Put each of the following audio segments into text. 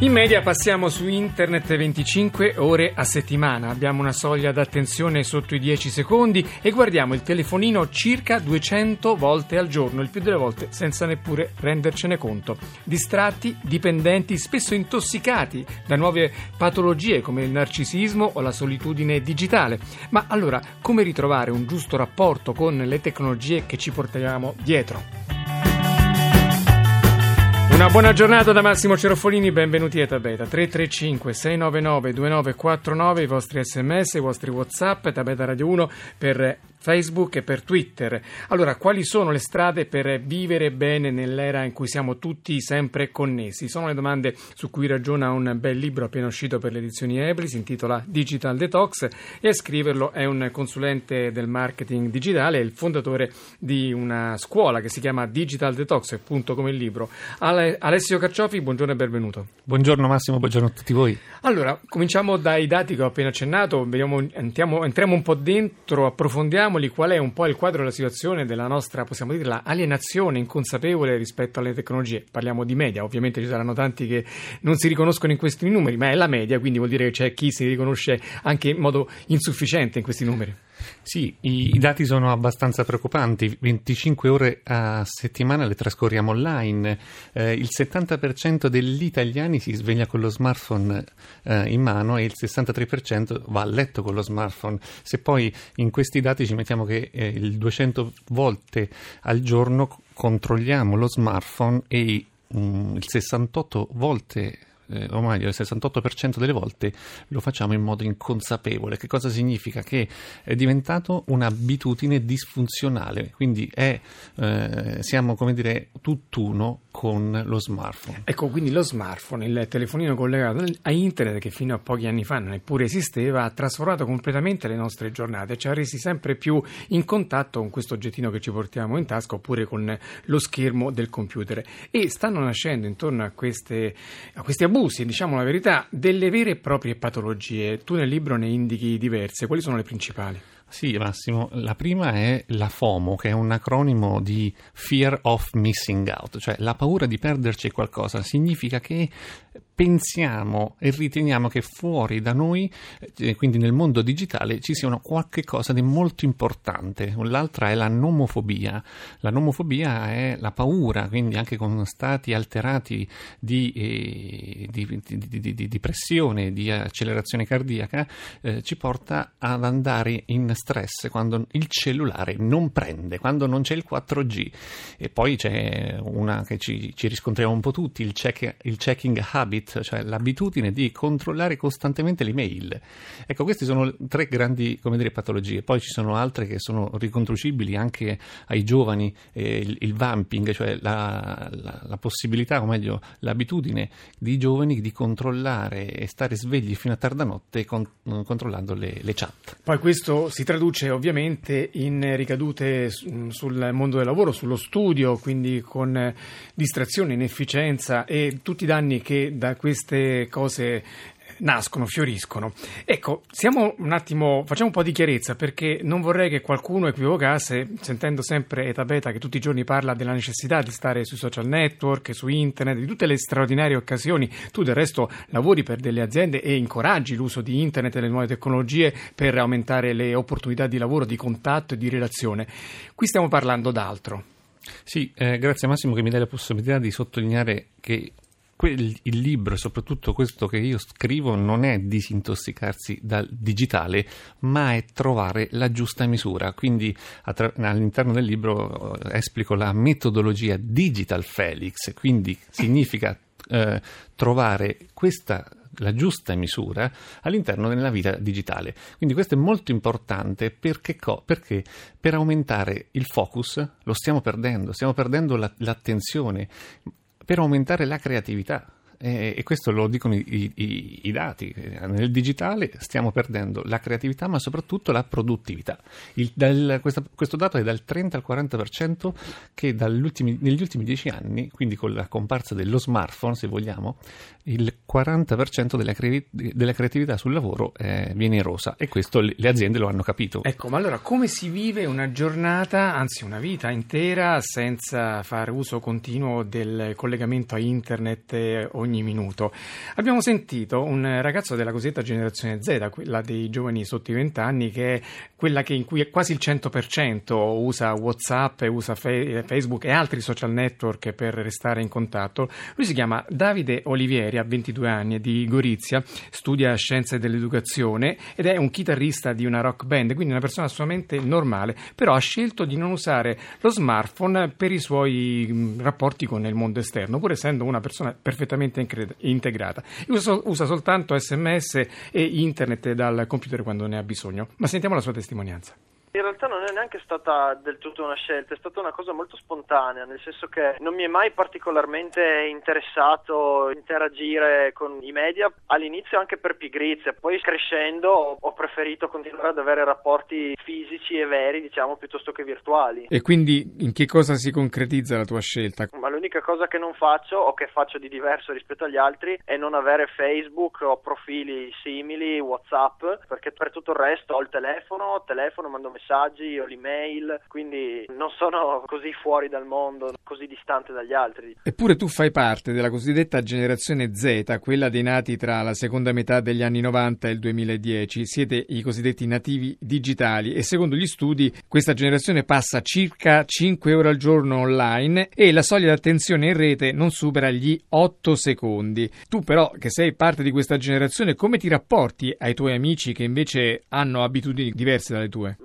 In media passiamo su internet 25 ore a settimana, abbiamo una soglia d'attenzione sotto i 10 secondi e guardiamo il telefonino circa 200 volte al giorno, il più delle volte senza neppure rendercene conto. Distratti, dipendenti, spesso intossicati da nuove patologie come il narcisismo o la solitudine digitale. Ma allora come ritrovare un giusto rapporto con le tecnologie che ci portiamo dietro? Una buona giornata da Massimo Cerofolini, benvenuti a Tabeta. 335 699 2949, i vostri sms, i vostri whatsapp, Tabeta Radio 1 per Facebook e per Twitter. Allora, quali sono le strade per vivere bene nell'era in cui siamo tutti sempre connessi? Sono le domande su cui ragiona un bel libro appena uscito per le edizioni Ebri, si intitola Digital Detox e a scriverlo è un consulente del marketing digitale, il fondatore di una scuola che si chiama Digital Detox, appunto come il libro. Alessio Carciofi, buongiorno e benvenuto. Buongiorno Massimo, buongiorno a tutti voi. Allora, cominciamo dai dati che ho appena accennato, vediamo, entriamo, entriamo un po' dentro, approfondiamo Spieghiamoli qual è un po' il quadro della situazione della nostra, possiamo dire, alienazione inconsapevole rispetto alle tecnologie. Parliamo di media, ovviamente ci saranno tanti che non si riconoscono in questi numeri, ma è la media, quindi vuol dire che c'è chi si riconosce anche in modo insufficiente in questi numeri. Sì, i, i, dati sono abbastanza preoccupanti. 25 ore a settimana le trascorriamo online. Eh, il 70% degli italiani si sveglia con lo smartphone eh, in mano e il 63% va a letto con lo smartphone. Se poi in questi dati ci mettiamo che eh, il 200 volte al giorno controlliamo lo smartphone e um, il 68 volte eh, o meglio il 68% delle volte lo facciamo in modo inconsapevole. Che cosa significa? Che è diventato un'abitudine disfunzionale, quindi è, eh, siamo come dire tutt'uno con lo smartphone. Ecco, quindi lo smartphone, il telefonino collegato a internet che fino a pochi anni fa neppure esisteva, ha trasformato completamente le nostre giornate, ci ha resi sempre più in contatto con questo oggettino che ci portiamo in tasca oppure con lo schermo del computer. E stanno nascendo intorno a, queste, a questi abusi diciamo la verità, delle vere e proprie patologie. Tu nel libro ne indichi diverse, quali sono le principali? Sì, Massimo, la prima è la FOMO, che è un acronimo di Fear of Missing Out, cioè la paura di perderci qualcosa. Significa che pensiamo e riteniamo che fuori da noi, eh, quindi nel mondo digitale, ci sia qualche cosa di molto importante. L'altra è la nomofobia. La nomofobia è la paura, quindi anche con stati alterati di, eh, di, di, di pressione, di accelerazione cardiaca, eh, ci porta ad andare in stress quando il cellulare non prende, quando non c'è il 4G. E poi c'è una che ci, ci riscontriamo un po' tutti, il, check, il checking habit habit, cioè l'abitudine di controllare costantemente l'email. Ecco, queste sono tre grandi dire, patologie. Poi ci sono altre che sono riconducibili anche ai giovani, eh, il, il, vamping, cioè la, la, la, possibilità, o meglio, l'abitudine di giovani di controllare e stare svegli fino a tarda notte con, controllando le, le chat. Poi questo si traduce ovviamente in ricadute sul mondo del lavoro, sullo studio, quindi con distrazione, inefficienza e tutti i danni che da queste cose nascono, fioriscono. Ecco, siamo un attimo, facciamo un po' di chiarezza perché non vorrei che qualcuno equivocasse, sentendo sempre Eta Beta che tutti i giorni parla della necessità di stare sui social network, su internet, di tutte le straordinarie occasioni. Tu del resto lavori per delle aziende e incoraggi l'uso di internet e delle nuove tecnologie per aumentare le opportunità di lavoro, di contatto e di relazione. Qui stiamo parlando d'altro. Sì, eh, grazie Massimo che mi dai la possibilità di sottolineare che il libro soprattutto questo che io scrivo non è disintossicarsi dal digitale, ma è trovare la giusta misura. Quindi attra- all'interno del libro eh, esplico la metodologia Digital Felix, quindi significa eh, trovare questa la giusta misura all'interno della vita digitale. Quindi questo è molto importante perché, perché per aumentare il focus lo stiamo perdendo, stiamo perdendo la, l'attenzione per aumentare la creatività. E, questo lo dicono i, i, i, dati. Nel digitale stiamo perdendo la creatività ma soprattutto la produttività. Il, dal, questa, questo dato è dal 30 al 40% che negli ultimi dieci anni, quindi con la comparsa dello smartphone se vogliamo, il 40% della, cre- della creatività sul lavoro eh, viene erosa e questo le, le aziende lo hanno capito. Ecco, ma allora come si vive una giornata, anzi una vita intera senza fare uso continuo del collegamento a internet eh, ogni minuto? Abbiamo sentito un ragazzo della cosiddetta generazione Z, quella dei giovani sotto i 20 anni, che è quella che in cui quasi il 100% usa WhatsApp, usa Facebook e altri social network per restare in contatto. Lui si chiama Davide Olivieri ha 22 anni, è di Gorizia, studia scienze dell'educazione ed è un chitarrista di una rock band, quindi una persona assolutamente normale, però ha scelto di non usare lo smartphone per i suoi rapporti con il mondo esterno, pur essendo una persona perfettamente integrata. Usa, usa soltanto sms e internet dal computer quando ne ha bisogno. Ma sentiamo la sua testimonianza. In realtà non è neanche stata del tutto una scelta, è stata una cosa molto spontanea, nel senso che non mi è mai particolarmente interessato interagire con i media, all'inizio anche per pigrizia, poi crescendo ho preferito continuare ad avere rapporti fisici e veri, diciamo, piuttosto che virtuali. E quindi in che cosa si concretizza la tua scelta? Ma l'unica cosa che non faccio o che faccio di diverso rispetto agli altri è non avere Facebook o profili simili, WhatsApp, perché per tutto il resto ho il telefono, telefono, mando messaggi messaggi o l'email, quindi non sono così fuori dal mondo, così distante dagli altri. Eppure tu fai parte della cosiddetta generazione Z, quella dei nati tra la seconda metà degli anni 90 e il 2010. Siete i cosiddetti nativi digitali e secondo gli studi questa generazione passa circa 5 ore al giorno online e la soglia di attenzione in rete non supera gli 8 secondi. Tu però, che sei parte di questa generazione, come ti rapporti ai tuoi amici che invece hanno abitudini diverse dalle tue?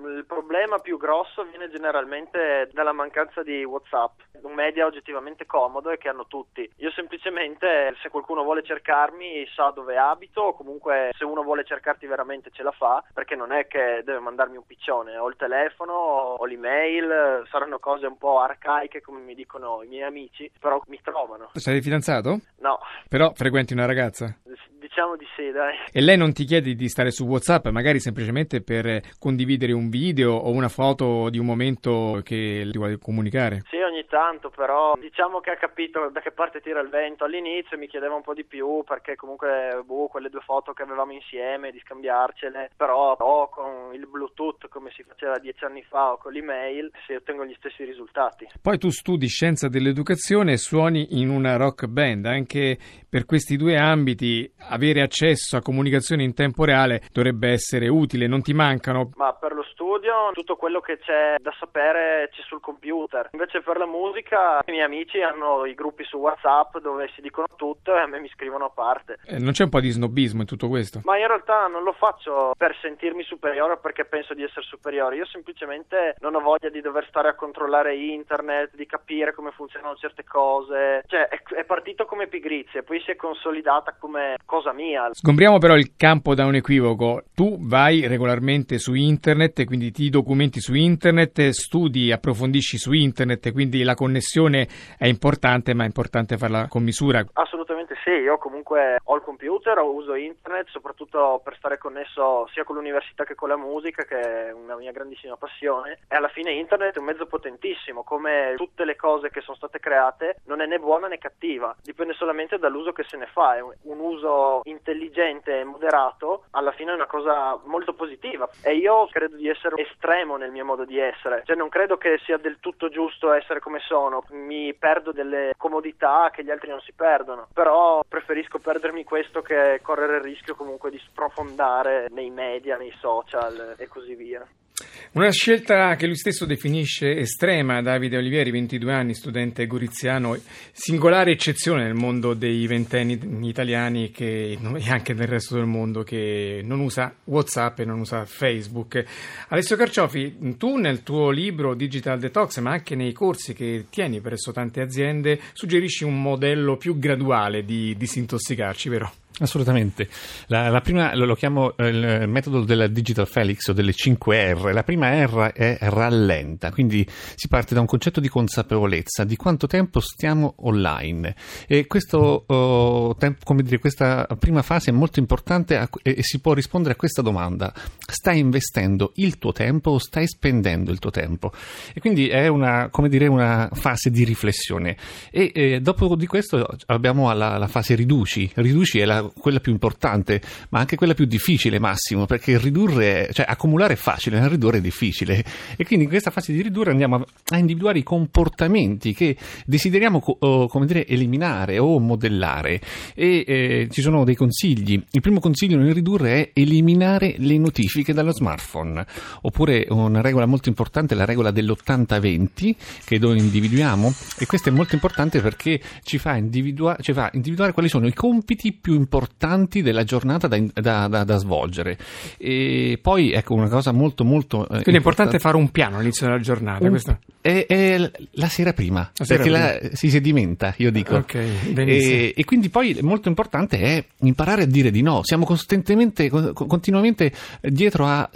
Problema più grosso viene generalmente dalla mancanza di WhatsApp, un media oggettivamente comodo e che hanno tutti. Io semplicemente, se qualcuno vuole cercarmi, sa dove abito, o comunque se uno vuole cercarti veramente ce la fa, perché non è che deve mandarmi un piccione, ho il telefono, ho l'email, saranno cose un po' arcaiche come mi dicono i miei amici, però mi trovano. Sei fidanzato? No. Però frequenti una ragazza? Diciamo di sì, dai. E lei non ti chiede di stare su WhatsApp, magari semplicemente per condividere un video o una foto di un momento che ti vuole comunicare? Sì, ogni tanto, però diciamo che ha capito da che parte tira il vento. All'inizio mi chiedeva un po' di più perché comunque boh, quelle due foto che avevamo insieme, di scambiarcele, però o con il Bluetooth come si faceva dieci anni fa o con l'email si ottengono gli stessi risultati. Poi tu studi scienza dell'educazione e suoni in una rock band, anche per questi due ambiti avere accesso a comunicazione in tempo reale dovrebbe essere utile, non ti mancano? Ma per lo studio tutto quello che c'è da sapere c'è sul computer. Invece per la musica i miei amici hanno i gruppi su WhatsApp dove si dicono tutto e a me mi scrivono a parte. Eh, non c'è un po' di snobismo in tutto questo? Ma in realtà non lo faccio per sentirmi superiore o perché penso di essere superiore. Io semplicemente non ho voglia di dover stare a controllare internet, di capire come funzionano certe cose. Cioè è, è partito come pigrizia, poi si è consolidata come cosa mia. Sgombriamo però il campo da un equivoco. Tu vai regolarmente su internet, quindi ti documenti su internet, studi, approfondisci su internet, quindi la connessione è importante, ma è importante farla con misura. Assolutamente sì, io comunque ho il computer, uso internet soprattutto per stare connesso sia con l'università che con la musica, che è una mia grandissima passione. E alla fine internet è un mezzo potentissimo, come tutte le cose che sono state create, non è né buona né cattiva, dipende solamente dall'uso che se ne fa. È un uso intelligente e moderato, alla fine è una cosa molto positiva. E io credo di essere estremo nel mio modo di essere, cioè non credo che sia del tutto giusto essere come sono, mi perdo delle comodità che gli altri non si perdono, però preferisco perdermi questo che correre il rischio comunque di sprofondare nei media, nei social e così via. Una scelta che lui stesso definisce estrema, Davide Olivieri, 22 anni, studente goriziano, singolare eccezione nel mondo dei ventenni italiani che, e anche nel resto del mondo che non usa Whatsapp e non usa Facebook. Alessio Carciofi, tu nel tuo libro Digital Detox, ma anche nei corsi che tieni presso tante aziende, suggerisci un modello più graduale di disintossicarci, vero? Assolutamente. La, la prima lo, lo chiamo eh, il metodo della Digital Felix o delle 5 R. La prima R è rallenta, quindi si parte da un concetto di consapevolezza di quanto tempo stiamo online. E questo, oh, tempo, dire, questa prima fase è molto importante a, e, e, si può rispondere a questa domanda: stai investendo il tuo tempo o stai spendendo il tuo tempo? E quindi è una, dire, una fase di riflessione. E eh, dopo di questo abbiamo la, la fase riduci. Riduci è la quella più importante, ma anche quella più difficile, Massimo, perché ridurre, cioè accumulare è facile, ma ridurre è difficile. E quindi in questa fase di ridurre andiamo a, a individuare i comportamenti che desideriamo, oh, come dire, eliminare o modellare. E eh, ci sono dei consigli. Il primo consiglio nel ridurre è eliminare le notifiche dallo smartphone. Oppure una regola molto importante, la regola dell'80-20, che noi individuiamo. E questo è molto importante perché ci fa, individua- ci fa individuare quali sono i compiti più importanti importanti della giornata da, da, da, da svolgere. E poi, ecco, una cosa molto, molto. Eh, Quindi è importante fare un piano all'inizio della giornata. Un, è, è, la sera prima, la sera perché prima. La, si sedimenta, io dico. Okay, e, e, quindi poi molto importante è imparare a dire di no. Siamo costantemente, continuamente dietro al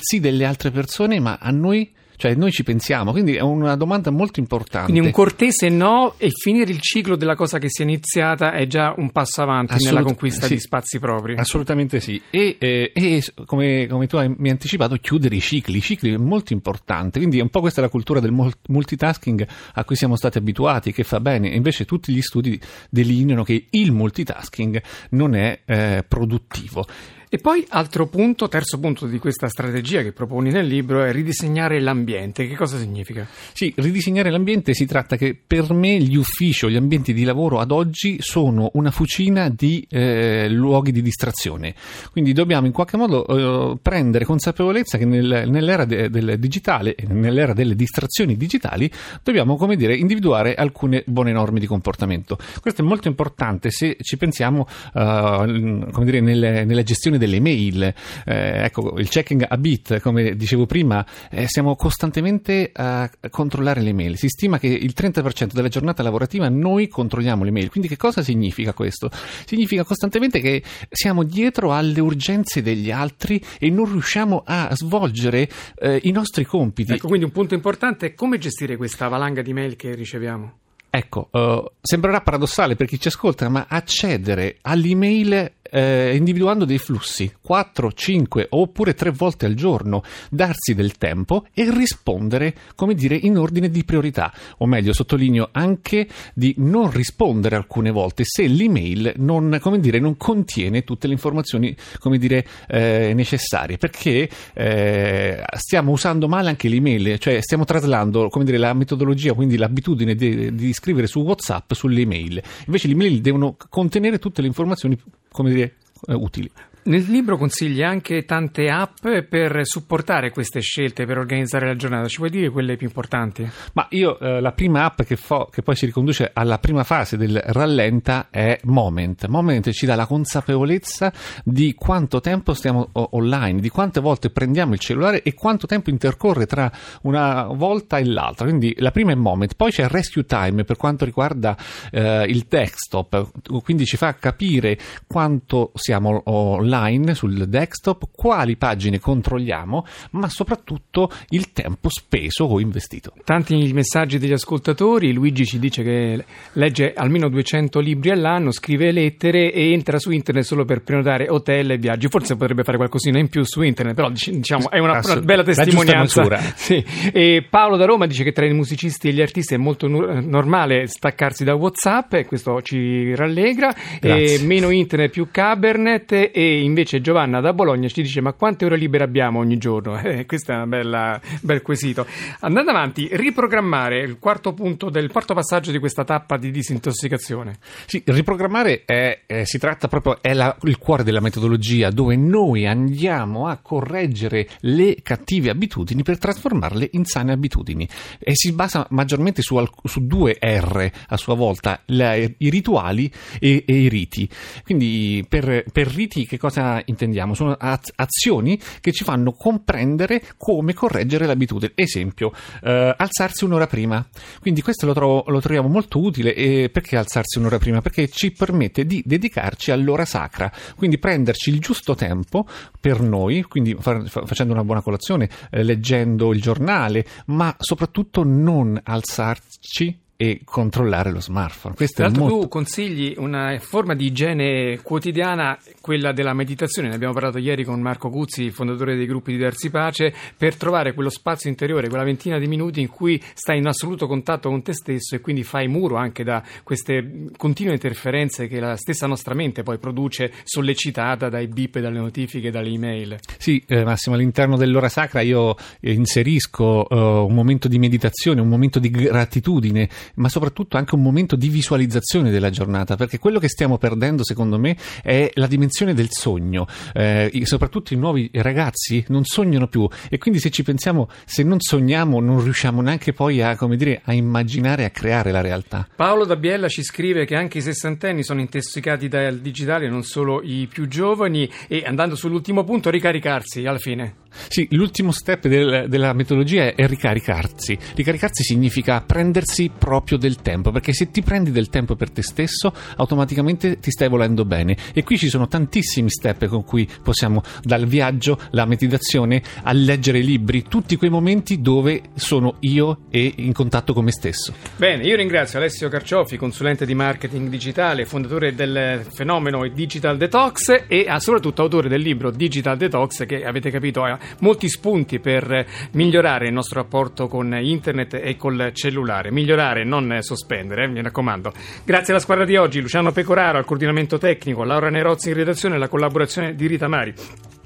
sì delle altre persone, ma a noi cioè noi ci pensiamo, quindi è una domanda molto importante. Quindi un cortese no e finire il ciclo della cosa che si è iniziata è già un passo avanti Assolut- nella conquista sì, di spazi propri. Assolutamente sì. E, eh, e come, come, tu hai, mi hai anticipato, chiudere i cicli. I cicli è molto importante, quindi è un po' questa la cultura del multitasking a cui siamo stati abituati, che fa bene. Invece tutti gli studi delineano che il multitasking non è eh, produttivo. E poi altro punto, terzo punto di questa strategia che proponi nel libro è ridisegnare l'ambiente. Che cosa significa? Sì, ridisegnare l'ambiente si tratta che per me gli uffici o gli ambienti di lavoro ad oggi sono una fucina di eh, luoghi di distrazione. Quindi dobbiamo in qualche modo eh, prendere consapevolezza che nel, nell'era de, del digitale nell'era delle distrazioni digitali dobbiamo, come dire, individuare alcune buone norme di comportamento. Questo è molto importante se ci pensiamo, uh, come dire, nelle, nella gestione gestione delle mail, eh, ecco, il checking a bit, come dicevo prima, eh, siamo costantemente a controllare le mail. Si stima che il 30% della giornata lavorativa noi controlliamo le mail. Quindi che cosa significa questo? Significa costantemente che siamo dietro alle urgenze degli altri e non riusciamo a svolgere eh, i nostri compiti. Ecco, quindi un punto importante è come gestire questa valanga di mail che riceviamo. Ecco, uh, sembrerà paradossale per chi ci ascolta, ma accedere all'email eh, individuando dei flussi 4, 5 oppure 3 volte al giorno, darsi del tempo e rispondere, come dire, in ordine di priorità, o meglio, sottolineo anche di non rispondere alcune volte se l'email non, dire, non contiene tutte le informazioni, dire, eh, necessarie, perché eh, stiamo usando male anche l'email, cioè stiamo traslando, dire, la metodologia, quindi l'abitudine di, di scrivere su WhatsApp sulle email. Invece le email devono contenere tutte le informazioni come dire, eh, utili. Nel libro consigli anche tante app per supportare queste scelte, per organizzare la giornata. Ci puoi dire quelle più importanti? Ma io eh, la prima app che, fo, che, poi si riconduce alla prima fase del rallenta è Moment. Moment ci dà la consapevolezza di quanto tempo stiamo online, di quante volte prendiamo il cellulare e quanto tempo intercorre tra una volta e l'altra. Quindi la prima è Moment, poi c'è Rescue Time per quanto riguarda eh, il desktop, quindi ci fa capire quanto siamo online online sul desktop, quali pagine controlliamo, ma soprattutto il tempo speso o investito. Tanti messaggi degli ascoltatori, Luigi ci dice che legge almeno 200 libri all'anno, scrive lettere e entra su internet solo per prenotare hotel e viaggi. Forse potrebbe fare qualcosina in più su internet, però diciamo è una, una bella testimonianza. Sì. E Paolo da Roma dice che tra i musicisti e gli artisti è molto normale staccarsi da WhatsApp e questo ci rallegra. E meno internet più Cabernet e invece Giovanna da Bologna ci dice ma quante ore libere abbiamo ogni giorno? Eh, questo è un bel quesito. Andando avanti, riprogrammare il quarto punto del quarto passaggio di questa tappa di disintossicazione. Sì, riprogrammare è, è, si tratta proprio, è la, il cuore della metodologia dove noi andiamo a correggere le cattive abitudini per trasformarle in sane abitudini e si basa maggiormente su, su due R a sua volta, la, i rituali e, e, i riti. Quindi per, per riti che cosa cosa intendiamo? Sono az- azioni che ci fanno comprendere come correggere l'abitudine. Esempio, eh, alzarsi un'ora prima. Quindi questo lo, trovo, lo troviamo molto utile. E perché alzarsi un'ora prima? Perché ci permette di dedicarci all'ora sacra, quindi prenderci il giusto tempo per noi, quindi fa- facendo una buona colazione, eh, leggendo il giornale, ma soprattutto non alzarci e controllare lo smartphone. Questo Tra l'altro molto... tu consigli una forma di igiene quotidiana, quella della meditazione, ne abbiamo parlato ieri con Marco Cuzzi, fondatore dei gruppi di Darsi Pace, per trovare quello spazio interiore, quella ventina di minuti in cui stai in assoluto contatto con te stesso e quindi fai muro anche da queste continue interferenze che la stessa nostra mente poi produce sollecitata dai bip, dalle notifiche, dalle email. Sì, eh, Massimo, all'interno dell'ora sacra io eh, inserisco eh, un momento di meditazione, un momento di gratitudine, ma soprattutto anche un momento di visualizzazione della giornata, perché quello che stiamo perdendo, secondo me, è la dimensione del sogno. Eh, soprattutto i nuovi ragazzi non sognano più e quindi se ci pensiamo, se non sogniamo, non riusciamo neanche poi a, dire, a immaginare a creare la realtà. Paolo da Biella ci scrive che anche i sessantenni sono intossicati dal digitale, non solo i più giovani, e andando sull'ultimo punto, ricaricarsi alla fine. Sì, l'ultimo step del- della metodologia è ricaricarsi. Ricaricarsi significa prendersi proprio del tempo, perché se ti prendi del tempo per te stesso, automaticamente ti stai volendo bene. E qui ci sono tantissimi step con cui possiamo, dal viaggio, la meditazione, a leggere libri, tutti quei momenti dove sono io e in contatto con me stesso. Bene, io ringrazio Alessio Carciofi, consulente di marketing digitale, fondatore del fenomeno Digital Detox e ah, soprattutto autore del libro Digital Detox che avete capito ha molti spunti per migliorare il nostro rapporto con internet e col cellulare. Migliorare, non sospendere, eh, mi raccomando. Grazie alla squadra di oggi, Luciano Pecoraro al coordinamento tecnico, Laura Nerozzi in redazione e la collaborazione di Rita Mari.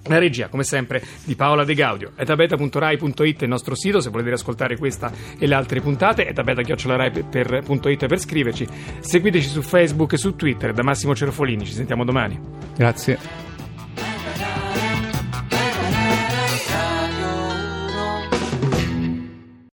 La regia, come sempre, di Paola De Gaudio. etabeta.rai.it è il nostro sito se volete ascoltare questa e le altre puntate. etabeta.rai.it per, scriverci. Seguiteci su Facebook e su Twitter. Da Massimo Cerofolini, ci sentiamo domani. Grazie.